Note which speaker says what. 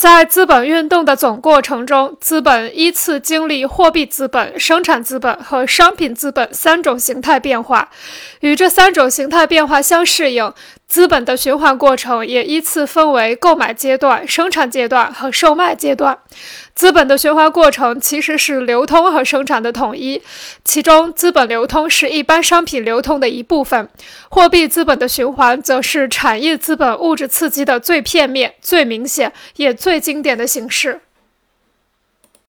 Speaker 1: 在资本运动的总过程中，资本依次经历货币资本、生产资本和商品资本三种形态变化。与这三种形态变化相适应，资本的循环过程也依次分为购买阶段、生产阶段和售卖阶段。资本的循环过程其实是流通和生产的统一，其中资本流通是一般商品流通的一部分，货币资本的循环则是产业资本物质刺激的最片面、最明显也最经典的形式。